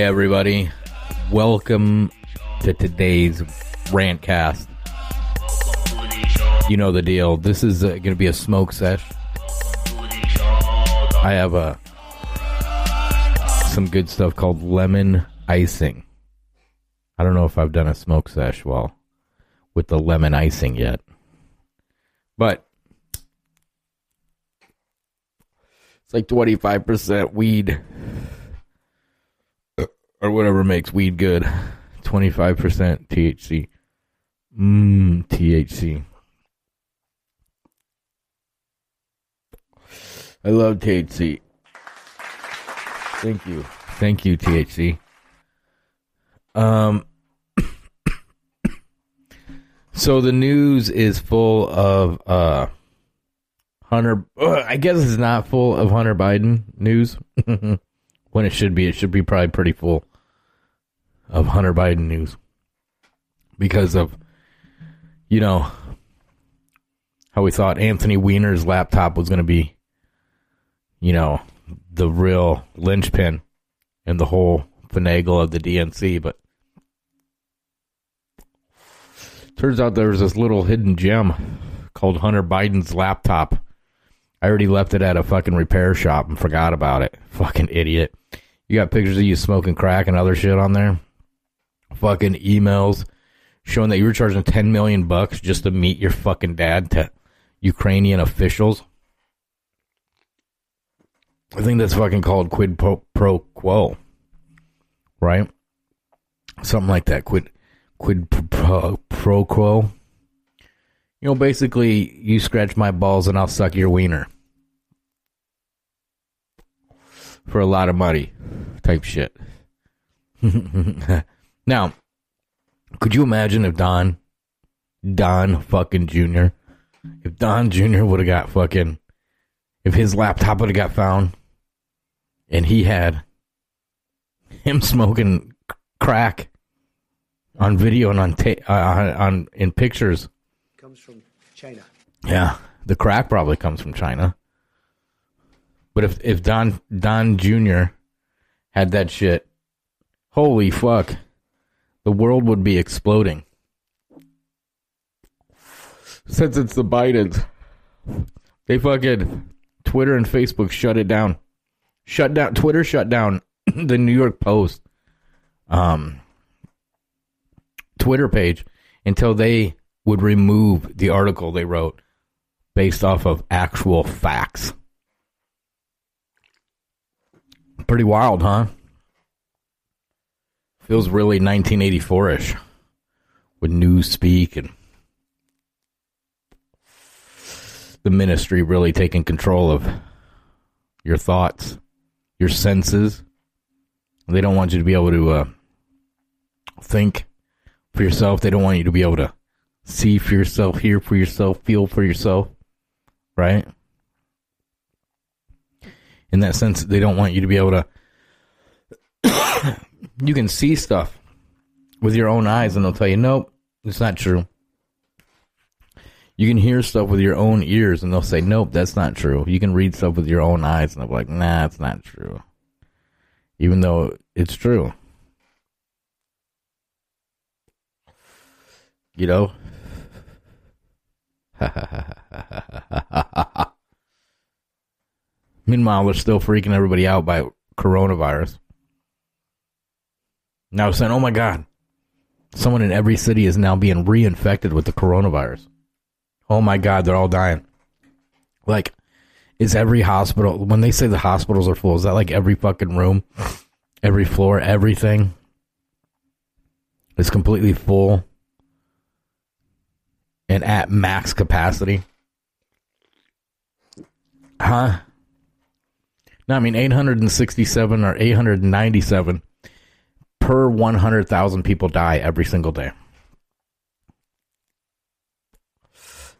Hey, everybody. Welcome to today's Rantcast. You know the deal. This is uh, going to be a smoke sesh. I have a some good stuff called lemon icing. I don't know if I've done a smoke sesh well with the lemon icing yet. But it's like 25% weed or whatever makes weed good. 25% THC. Mmm, THC. I love THC. Thank you. Thank you, THC. Um, so the news is full of uh Hunter. Uh, I guess it's not full of Hunter Biden news. when it should be, it should be probably pretty full of Hunter Biden news because of you know how we thought Anthony Weiner's laptop was going to be, you know, the real linchpin in the whole finagle of the DNC, but turns out there was this little hidden gem called Hunter Biden's laptop. I already left it at a fucking repair shop and forgot about it. Fucking idiot. You got pictures of you smoking crack and other shit on there? Fucking emails showing that you were charging 10 million bucks just to meet your fucking dad to Ukrainian officials. I think that's fucking called quid pro, pro quo, right? Something like that. Quid quid pro, pro quo. You know, basically, you scratch my balls and I'll suck your wiener for a lot of money, type shit. now, could you imagine if Don, Don fucking Jr., if Don Jr. would have got fucking, if his laptop would have got found and he had him smoking crack on video and on ta- uh, on, on in pictures comes from China. Yeah, the crack probably comes from China. But if if Don Don Jr. had that shit, holy fuck, the world would be exploding. Since it's the Bidens, they fucking Twitter and Facebook shut it down. Shut down Twitter. Shut down the New York Post, um, Twitter page until they would remove the article they wrote based off of actual facts. Pretty wild, huh? Feels really 1984 ish with Newspeak and the ministry really taking control of your thoughts, your senses. They don't want you to be able to uh, think for yourself. They don't want you to be able to see for yourself, hear for yourself, feel for yourself, right? In that sense, they don't want you to be able to. You can see stuff with your own eyes, and they'll tell you, nope, it's not true. You can hear stuff with your own ears, and they'll say, nope, that's not true. You can read stuff with your own eyes, and they'll be like, nah, it's not true. Even though it's true. You know? Meanwhile, they're still freaking everybody out by coronavirus. Now saying, oh my God, someone in every city is now being reinfected with the coronavirus. Oh my God, they're all dying. Like, is every hospital, when they say the hospitals are full, is that like every fucking room, every floor, everything is completely full and at max capacity? Huh? No, I mean 867 or 897 per 100,000 people die every single day.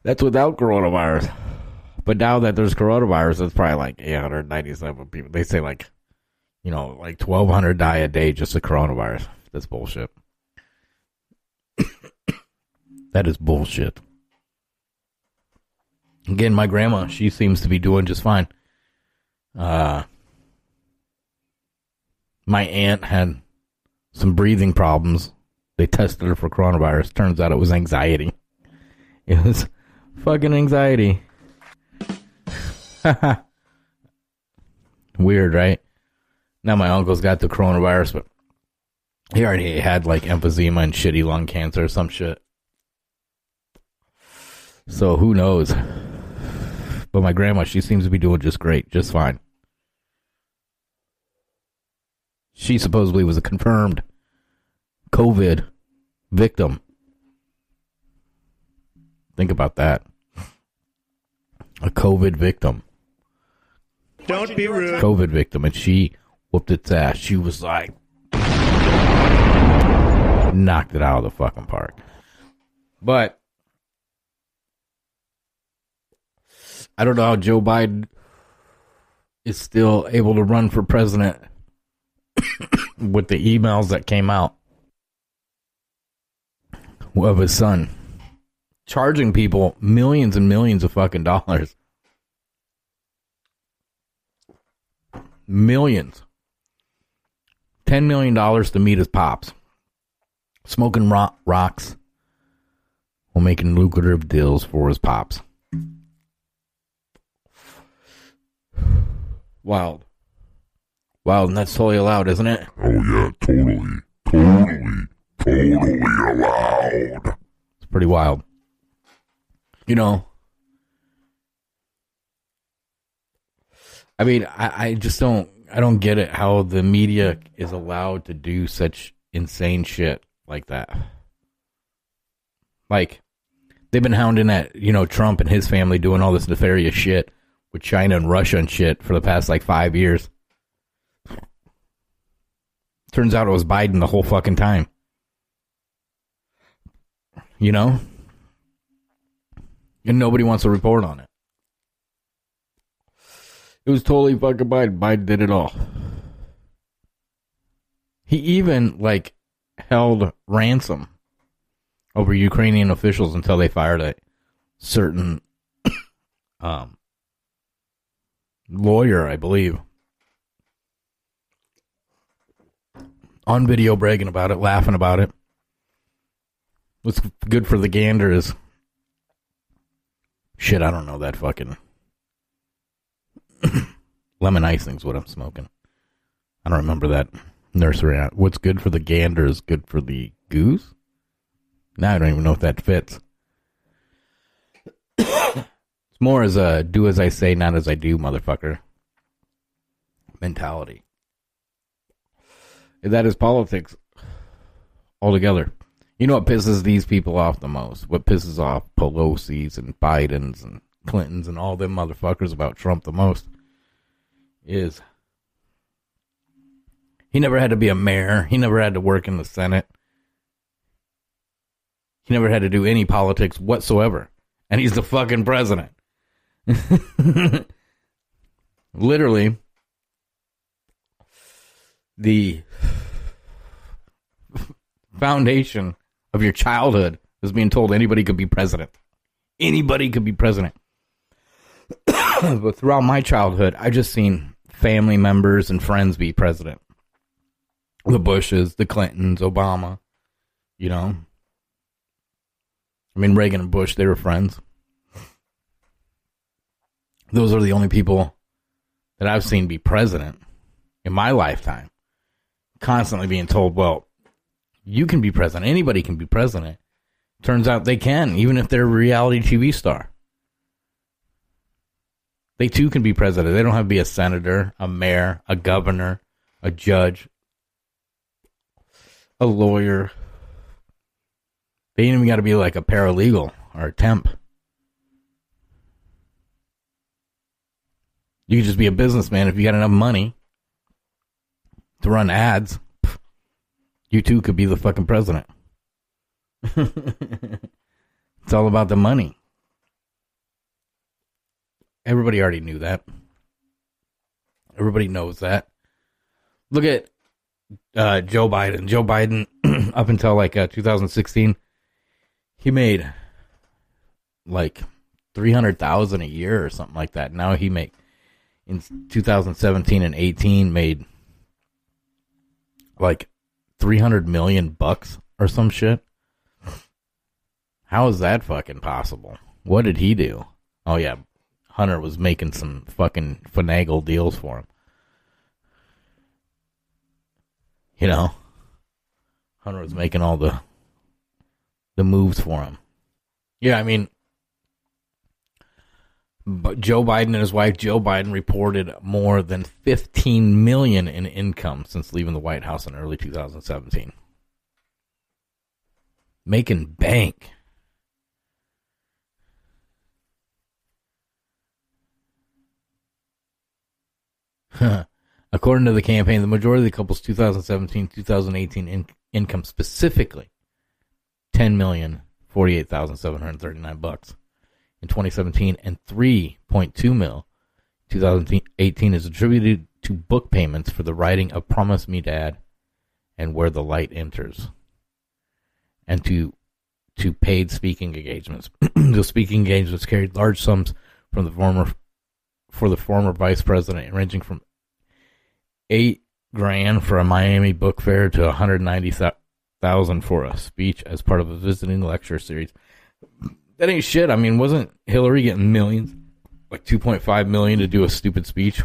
That's without coronavirus. But now that there's coronavirus, it's probably like 897 people. They say like, you know, like 1,200 die a day just of coronavirus. That's bullshit. that is bullshit. Again, my grandma, she seems to be doing just fine. Uh, my aunt had some breathing problems. They tested her for coronavirus. Turns out it was anxiety. It was fucking anxiety. Weird, right? Now my uncle's got the coronavirus, but he already had like emphysema and shitty lung cancer or some shit. So who knows? But my grandma, she seems to be doing just great, just fine. She supposedly was a confirmed COVID victim. Think about that. A COVID victim. Don't be rude. COVID victim, and she whooped its ass. She was like, knocked it out of the fucking park. But I don't know how Joe Biden is still able to run for president with the emails that came out of his son charging people millions and millions of fucking dollars. Millions. $10 million to meet his pops. Smoking rock, rocks while making lucrative deals for his pops. Wild. Wild, and that's totally allowed, isn't it? Oh yeah, totally, totally, totally allowed. It's pretty wild. You know, I mean, I, I just don't, I don't get it how the media is allowed to do such insane shit like that. Like, they've been hounding at, you know, Trump and his family doing all this nefarious shit with China and Russia and shit for the past like five years. Turns out it was Biden the whole fucking time. You know? And nobody wants to report on it. It was totally fucking Biden. Biden did it all. He even, like, held ransom over Ukrainian officials until they fired a certain um, lawyer, I believe. On video bragging about it, laughing about it. What's good for the gander is shit, I don't know that fucking lemon icing's what I'm smoking. I don't remember that nursery. What's good for the gander is good for the goose. Now I don't even know if that fits. it's more as a do as I say, not as I do, motherfucker mentality. That is politics altogether. You know what pisses these people off the most? What pisses off Pelosi's and Biden's and Clinton's and all them motherfuckers about Trump the most is he never had to be a mayor. He never had to work in the Senate. He never had to do any politics whatsoever. And he's the fucking president. Literally, the foundation of your childhood is being told anybody could be president. Anybody could be president. but throughout my childhood, I just seen family members and friends be president. The Bushes, the Clintons, Obama, you know. I mean, Reagan and Bush, they were friends. Those are the only people that I've seen be president in my lifetime. Constantly being told, well, you can be president. Anybody can be president. Turns out they can, even if they're a reality TV star. They too can be president. They don't have to be a senator, a mayor, a governor, a judge, a lawyer. They ain't even got to be like a paralegal or a temp. You could just be a businessman if you got enough money to run ads. You too could be the fucking president. it's all about the money. Everybody already knew that. Everybody knows that. Look at uh, Joe Biden. Joe Biden, up until like uh, 2016, he made like 300,000 a year or something like that. Now he make in 2017 and 18 made like 300 million bucks or some shit. How is that fucking possible? What did he do? Oh yeah, Hunter was making some fucking finagle deals for him. You know, Hunter was making all the the moves for him. Yeah, I mean, but Joe Biden and his wife Joe Biden reported more than 15 million in income since leaving the White House in early 2017. Making bank. According to the campaign, the majority of the couple's 2017-2018 in- income specifically 10 million 48,739 bucks in 2017 and 3.2 mil 2018 is attributed to book payments for the writing of Promise Me Dad and Where the Light Enters and to to paid speaking engagements. the speaking engagements carried large sums from the former for the former vice president ranging from 8 grand for a Miami book fair to 190,000 for a speech as part of a visiting lecture series that ain't shit. I mean, wasn't Hillary getting millions, like two point five million, to do a stupid speech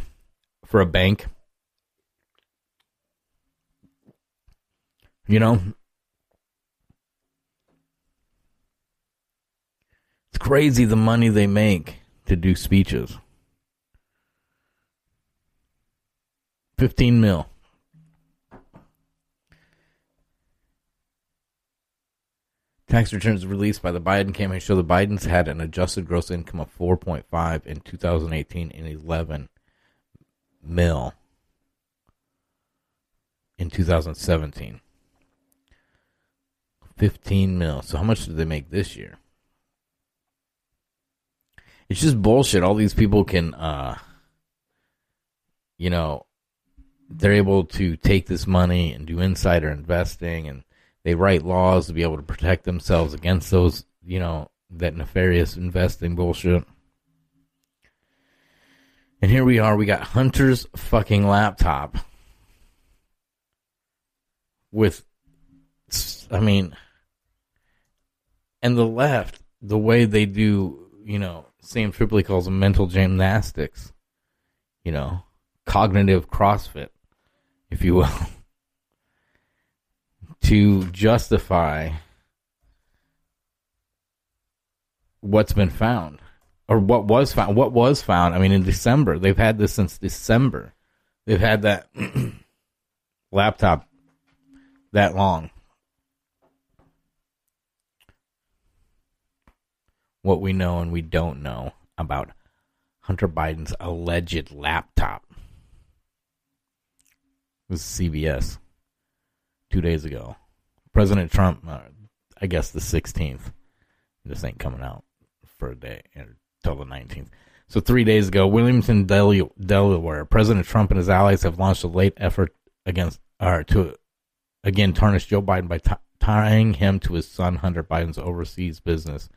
for a bank? You know, it's crazy the money they make to do speeches. Fifteen mil. Tax returns released by the Biden campaign show the Bidens had an adjusted gross income of 4.5 in 2018 and 11 mil in 2017. 15 mil. So how much did they make this year? It's just bullshit. All these people can uh you know, they're able to take this money and do insider investing and they write laws to be able to protect themselves against those, you know, that nefarious investing bullshit. And here we are, we got Hunter's fucking laptop with, I mean, and the left, the way they do, you know, Sam Tripoli calls them mental gymnastics, you know, cognitive CrossFit, if you will to justify what's been found or what was found. What was found? I mean, in December, they've had this since December. They've had that laptop that long. What we know and we don't know about Hunter Biden's alleged laptop. This is CBS two days ago. President Trump, uh, I guess the 16th. This ain't coming out for a day until the 19th. So three days ago, Wilmington, Delaware, President Trump and his allies have launched a late effort against, or to again tarnish Joe Biden by t- tying him to his son Hunter Biden's overseas business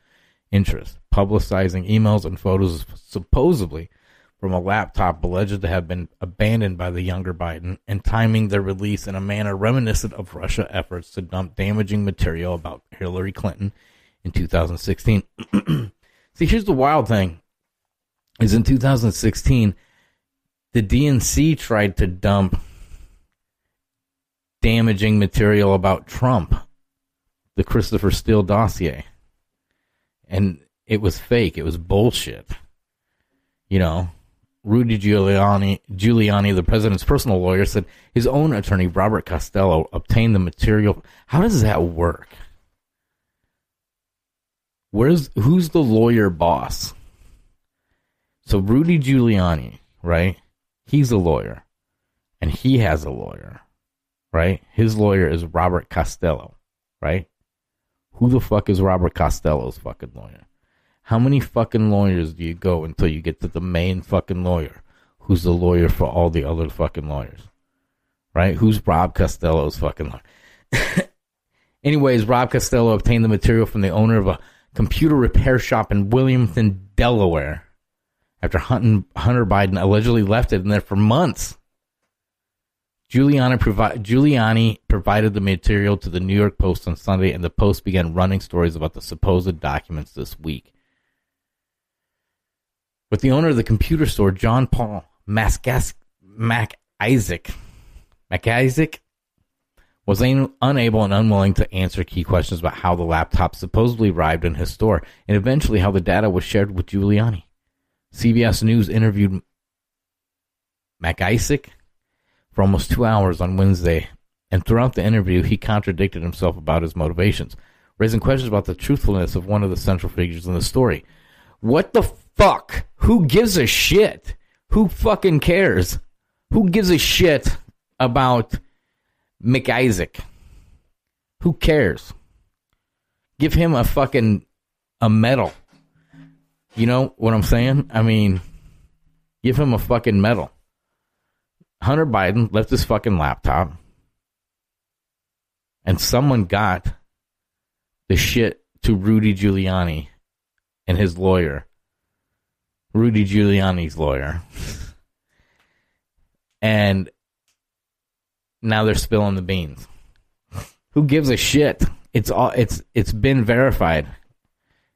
interests, publicizing emails and photos supposedly from a laptop alleged to have been abandoned by the younger Biden and timing their release in a manner reminiscent of Russia efforts to dump damaging material about Hillary Clinton in 2016. See, here's the wild thing is in 2016 the DNC tried to dump damaging material about Trump, the Christopher Steele dossier. And it was fake. It was bullshit. You know, Rudy Giuliani, Giuliani, the president's personal lawyer, said his own attorney, Robert Costello, obtained the material. How does that work? Where's who's the lawyer boss? So Rudy Giuliani, right? He's a lawyer, and he has a lawyer, right? His lawyer is Robert Costello, right? Who the fuck is Robert Costello's fucking lawyer? How many fucking lawyers do you go until you get to the main fucking lawyer, who's the lawyer for all the other fucking lawyers? Right? Who's Rob Costello's fucking lawyer? Anyways, Rob Costello obtained the material from the owner of a computer repair shop in Wilmington, Delaware, after Hunter Biden allegedly left it in there for months. Giuliani, provi- Giuliani provided the material to the New York Post on Sunday, and the Post began running stories about the supposed documents this week. With the owner of the computer store, John Paul Maskas- Mac Isaac, Mac Isaac was un- unable and unwilling to answer key questions about how the laptop supposedly arrived in his store and eventually how the data was shared with Giuliani. CBS News interviewed MacIsaac for almost two hours on Wednesday, and throughout the interview, he contradicted himself about his motivations, raising questions about the truthfulness of one of the central figures in the story. What the fuck? Who gives a shit? Who fucking cares? Who gives a shit about McIsaac? Who cares? Give him a fucking a medal. You know what I'm saying? I mean, give him a fucking medal. Hunter Biden left his fucking laptop, and someone got the shit to Rudy Giuliani and his lawyer. Rudy Giuliani's lawyer. and now they're spilling the beans. Who gives a shit? It's all it's it's been verified.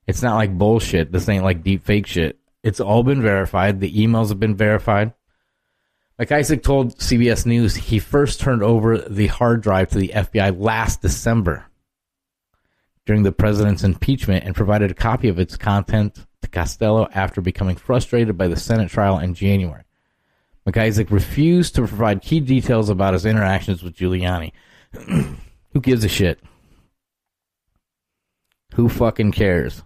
It's not like bullshit. This ain't like deep fake shit. It's all been verified. The emails have been verified. McIsaac told CBS News he first turned over the hard drive to the FBI last December during the president's impeachment and provided a copy of its content to Costello after becoming frustrated by the Senate trial in January. McIsaac refused to provide key details about his interactions with Giuliani. Who gives a shit? Who fucking cares?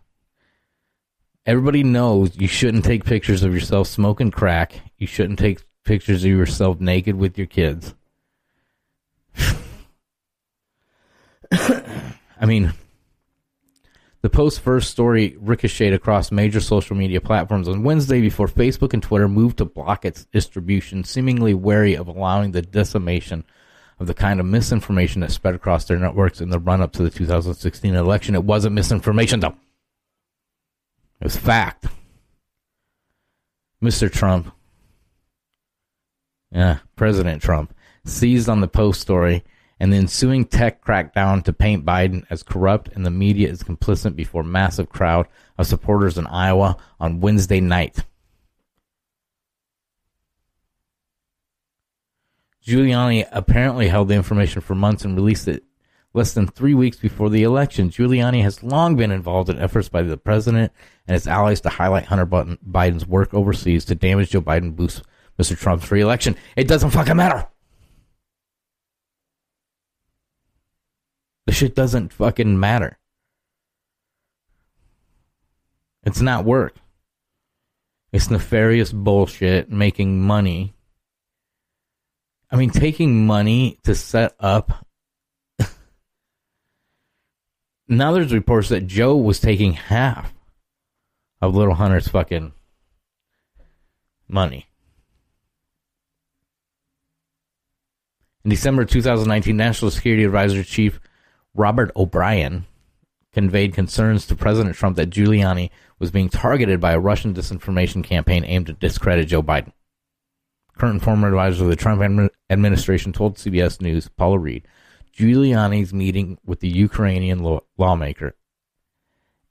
Everybody knows you shouldn't take pictures of yourself smoking crack. You shouldn't take pictures of yourself naked with your kids. I mean, the Post's first story ricocheted across major social media platforms on Wednesday before Facebook and Twitter moved to block its distribution, seemingly wary of allowing the decimation of the kind of misinformation that spread across their networks in the run up to the 2016 election. It wasn't misinformation, though. It was fact. Mr. Trump, yeah, President Trump, seized on the Post story and the ensuing tech crackdown to paint Biden as corrupt and the media is complicit before massive crowd of supporters in Iowa on Wednesday night. Giuliani apparently held the information for months and released it less than three weeks before the election. Giuliani has long been involved in efforts by the president and his allies to highlight Hunter Biden's work overseas to damage Joe Biden boost Mr. Trump's reelection. It doesn't fucking matter. Shit doesn't fucking matter. It's not work. It's nefarious bullshit making money. I mean, taking money to set up. now there's reports that Joe was taking half of Little Hunter's fucking money. In December 2019, National Security Advisor Chief Robert O'Brien conveyed concerns to President Trump that Giuliani was being targeted by a Russian disinformation campaign aimed to discredit Joe Biden. Current former advisor of the Trump administration told CBS News, Paula Reid, Giuliani's meeting with the Ukrainian law- lawmaker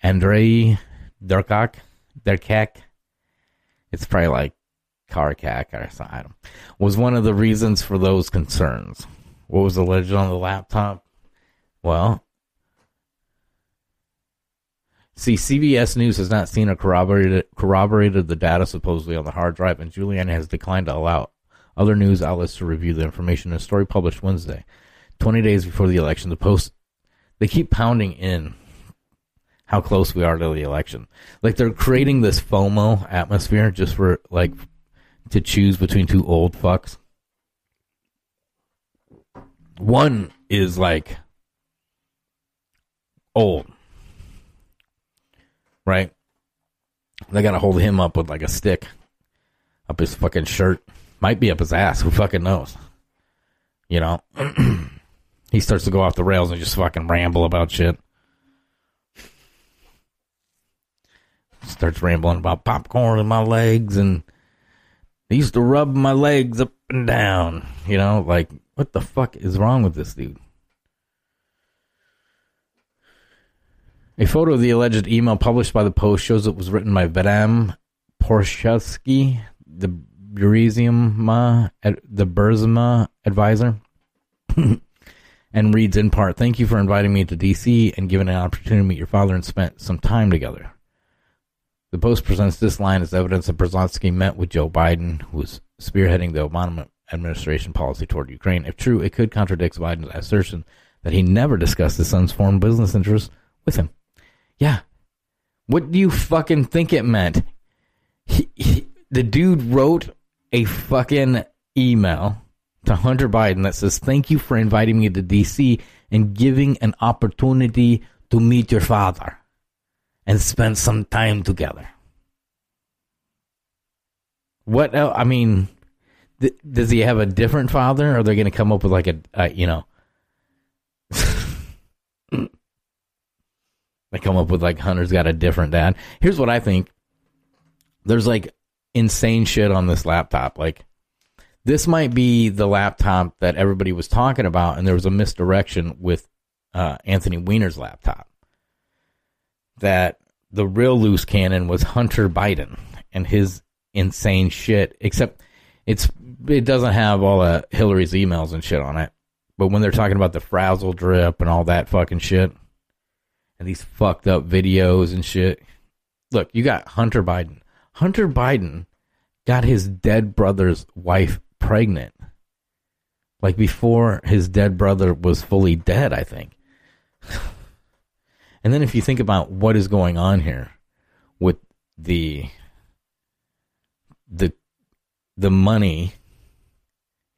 Andrei Derkak, Derkak, it's probably like Karkak or something, was one of the reasons for those concerns. What was alleged on the laptop? Well, see, CBS News has not seen or corroborated, corroborated the data supposedly on the hard drive, and Giuliani has declined to allow other news outlets to review the information in a story published Wednesday, 20 days before the election. The Post, they keep pounding in how close we are to the election. Like they're creating this FOMO atmosphere just for like to choose between two old fucks. One is like old. Right? They gotta hold him up with like a stick. Up his fucking shirt. Might be up his ass. Who fucking knows? You know? he starts to go off the rails and just fucking ramble about shit. Starts rambling about popcorn in my legs and he used to rub my legs up and down. You know, like What the fuck is wrong with this dude? A photo of the alleged email published by the Post shows it was written by Vadam Porshevsky, the Burisma, the advisor, and reads in part, "Thank you for inviting me to D.C. and giving an opportunity to meet your father and spent some time together." The Post presents this line as evidence that Brzezinski met with Joe Biden, who was spearheading the Obama administration policy toward Ukraine. If true, it could contradict Biden's assertion that he never discussed his son's foreign business interests with him. Yeah. What do you fucking think it meant? He, he, the dude wrote a fucking email to Hunter Biden that says, Thank you for inviting me to DC and giving an opportunity to meet your father and spend some time together. What else? I mean, th- does he have a different father? Or are they going to come up with like a, uh, you know, they come up with like Hunter's got a different dad. Here's what I think. There's like insane shit on this laptop. Like this might be the laptop that everybody was talking about, and there was a misdirection with uh, Anthony Weiner's laptop. That the real loose cannon was Hunter Biden and his insane shit. Except it's it doesn't have all of Hillary's emails and shit on it. But when they're talking about the frazzle drip and all that fucking shit, and these fucked up videos and shit, look, you got Hunter Biden. Hunter Biden got his dead brother's wife pregnant. Like before his dead brother was fully dead, I think. and then if you think about what is going on here with the the the money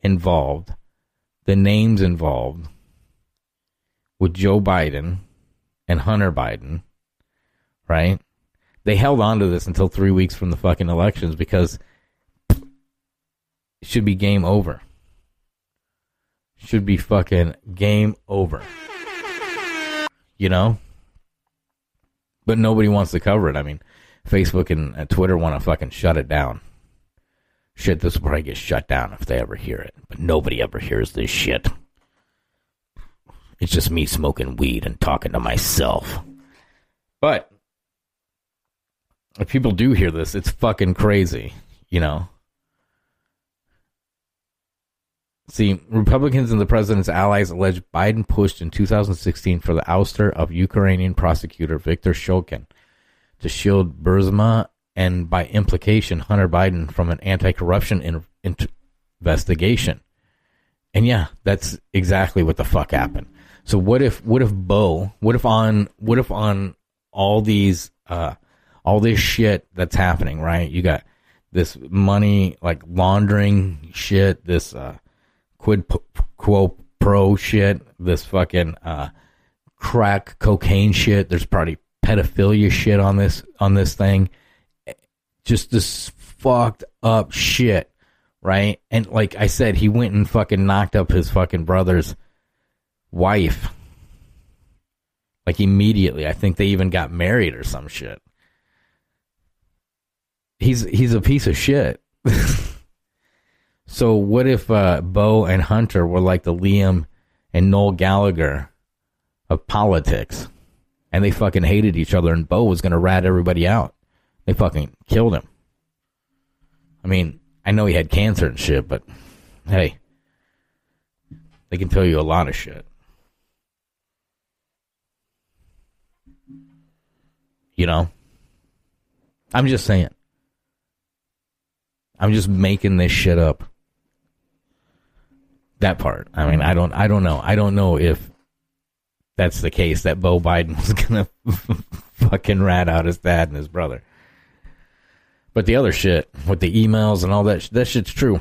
involved, the names involved with Joe Biden and Hunter Biden, right? They held on to this until three weeks from the fucking elections because it should be game over. Should be fucking game over. You know? But nobody wants to cover it. I mean, Facebook and uh, Twitter want to fucking shut it down. Shit, this will probably get shut down if they ever hear it. But nobody ever hears this shit. It's just me smoking weed and talking to myself. But if people do hear this, it's fucking crazy, you know. See, Republicans and the president's allies allege Biden pushed in 2016 for the ouster of Ukrainian prosecutor Viktor Shokin to shield Burisma and, by implication, Hunter Biden from an anti-corruption in, in, investigation. And yeah, that's exactly what the fuck happened. So what if what if Bo? What if on what if on all these uh all this shit that's happening, right? You got this money like laundering shit, this uh quid quo pro shit, this fucking uh crack cocaine shit. There's probably pedophilia shit on this on this thing. Just this fucked up shit, right? And like I said, he went and fucking knocked up his fucking brother's wife. Like immediately. I think they even got married or some shit. He's he's a piece of shit. so what if uh, Bo and Hunter were like the Liam and Noel Gallagher of politics, and they fucking hated each other, and Bo was gonna rat everybody out. They fucking killed him. I mean, I know he had cancer and shit, but hey, they can tell you a lot of shit. You know? I'm just saying. I'm just making this shit up. That part. I mean, I don't I don't know. I don't know if that's the case that Bo Biden was gonna fucking rat out his dad and his brother. But the other shit with the emails and all that that shit's true.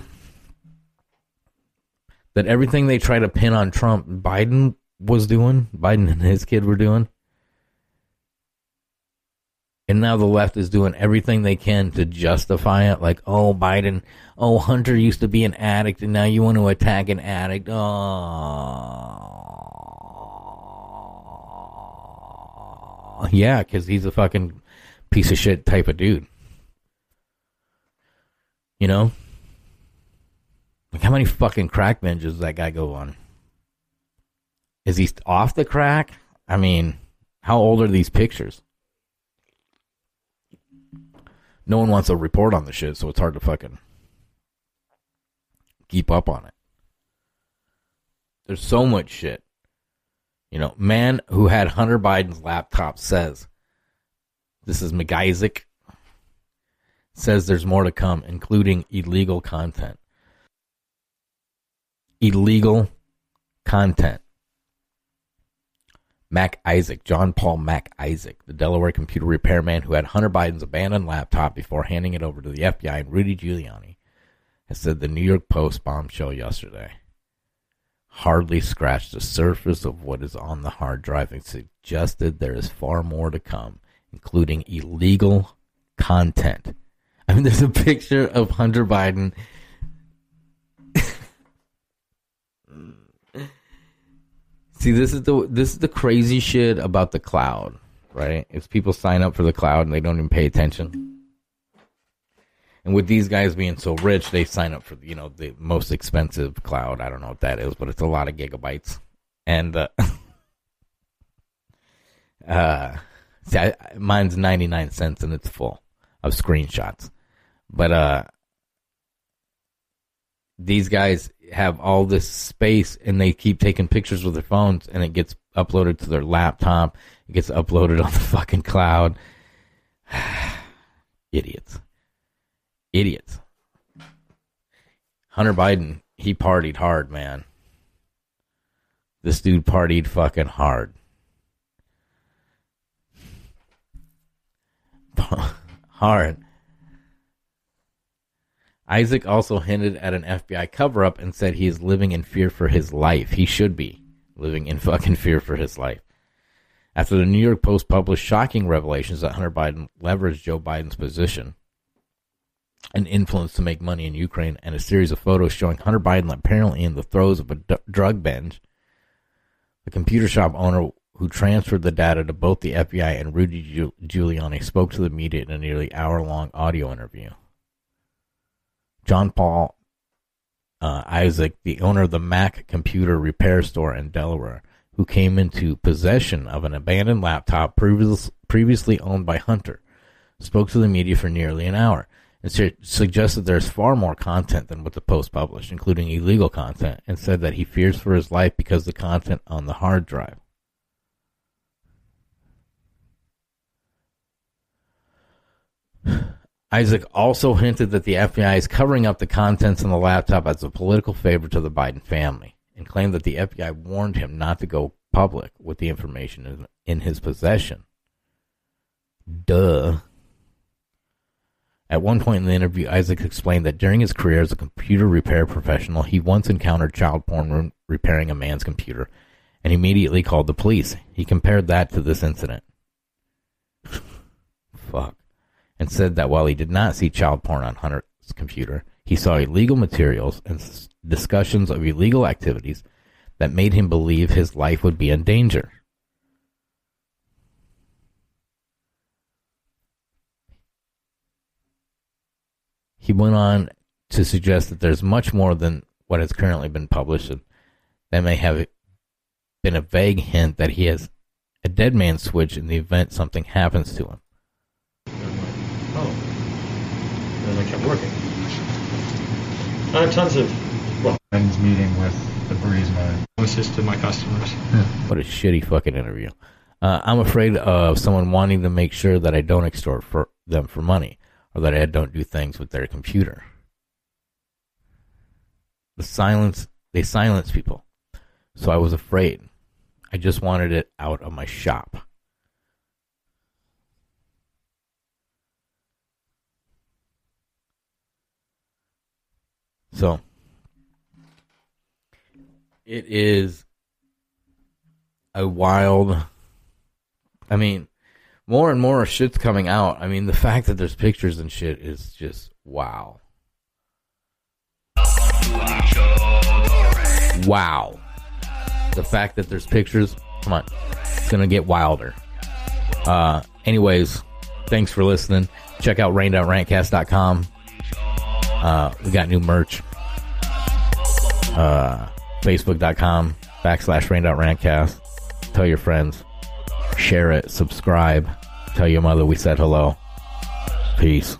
That everything they try to pin on Trump, Biden was doing, Biden and his kid were doing. And now the left is doing everything they can to justify it. Like, oh, Biden, oh, Hunter used to be an addict and now you want to attack an addict. Oh. Yeah, because he's a fucking piece of shit type of dude. You know? Like, how many fucking crack binges does that guy go on? Is he off the crack? I mean, how old are these pictures? No one wants to report on the shit, so it's hard to fucking keep up on it. There's so much shit. You know, man who had Hunter Biden's laptop says, this is McIsaac, says there's more to come, including illegal content. Illegal content. Mac Isaac, John Paul Mac Isaac, the Delaware computer repairman who had Hunter Biden's abandoned laptop before handing it over to the FBI and Rudy Giuliani, has said the New York Post bombshell yesterday hardly scratched the surface of what is on the hard drive and suggested there is far more to come, including illegal content. I mean, there's a picture of Hunter Biden. See, this is the this is the crazy shit about the cloud, right? If people sign up for the cloud and they don't even pay attention. And with these guys being so rich, they sign up for you know the most expensive cloud. I don't know what that is, but it's a lot of gigabytes. And uh, uh see, I, mine's ninety nine cents and it's full of screenshots. But uh, these guys have all this space and they keep taking pictures with their phones and it gets uploaded to their laptop. It gets uploaded on the fucking cloud. Idiots idiots. Hunter Biden, he partied hard, man. This dude partied fucking hard. hard. Isaac also hinted at an FBI cover up and said he is living in fear for his life. He should be living in fucking fear for his life. After the New York Post published shocking revelations that Hunter Biden leveraged Joe Biden's position, and influence to make money in Ukraine, and a series of photos showing Hunter Biden apparently in the throes of a d- drug binge. The computer shop owner who transferred the data to both the FBI and Rudy Giuliani spoke to the media in a nearly hour long audio interview. John Paul uh, Isaac, the owner of the Mac computer repair store in Delaware, who came into possession of an abandoned laptop previous, previously owned by Hunter, spoke to the media for nearly an hour and suggested there's far more content than what the Post published, including illegal content, and said that he fears for his life because of the content on the hard drive. Isaac also hinted that the FBI is covering up the contents on the laptop as a political favor to the Biden family, and claimed that the FBI warned him not to go public with the information in his possession. Duh. At one point in the interview, Isaac explained that during his career as a computer repair professional, he once encountered child porn repairing a man's computer and immediately called the police. He compared that to this incident. Fuck. And said that while he did not see child porn on Hunter's computer, he saw illegal materials and discussions of illegal activities that made him believe his life would be in danger. He went on to suggest that there's much more than what has currently been published, and that may have been a vague hint that he has a dead man switch in the event something happens to him. Oh. And I kept working. I have tons of well, friends meeting with the Burisma. Promises to my customers. What a shitty fucking interview. Uh, I'm afraid of someone wanting to make sure that I don't extort for them for money or that I don't do things with their computer. The silence, they silence people. So I was afraid. I just wanted it out of my shop. So it is a wild I mean more and more shit's coming out. I mean, the fact that there's pictures and shit is just wow. Wow. The fact that there's pictures, come on, it's gonna get wilder. Uh, anyways, thanks for listening. Check out rain.rantcast.com. Uh, we got new merch. uh, Facebook.com backslash rain.rantcast. Tell your friends. Share it. Subscribe. Tell your mother we said hello. Peace.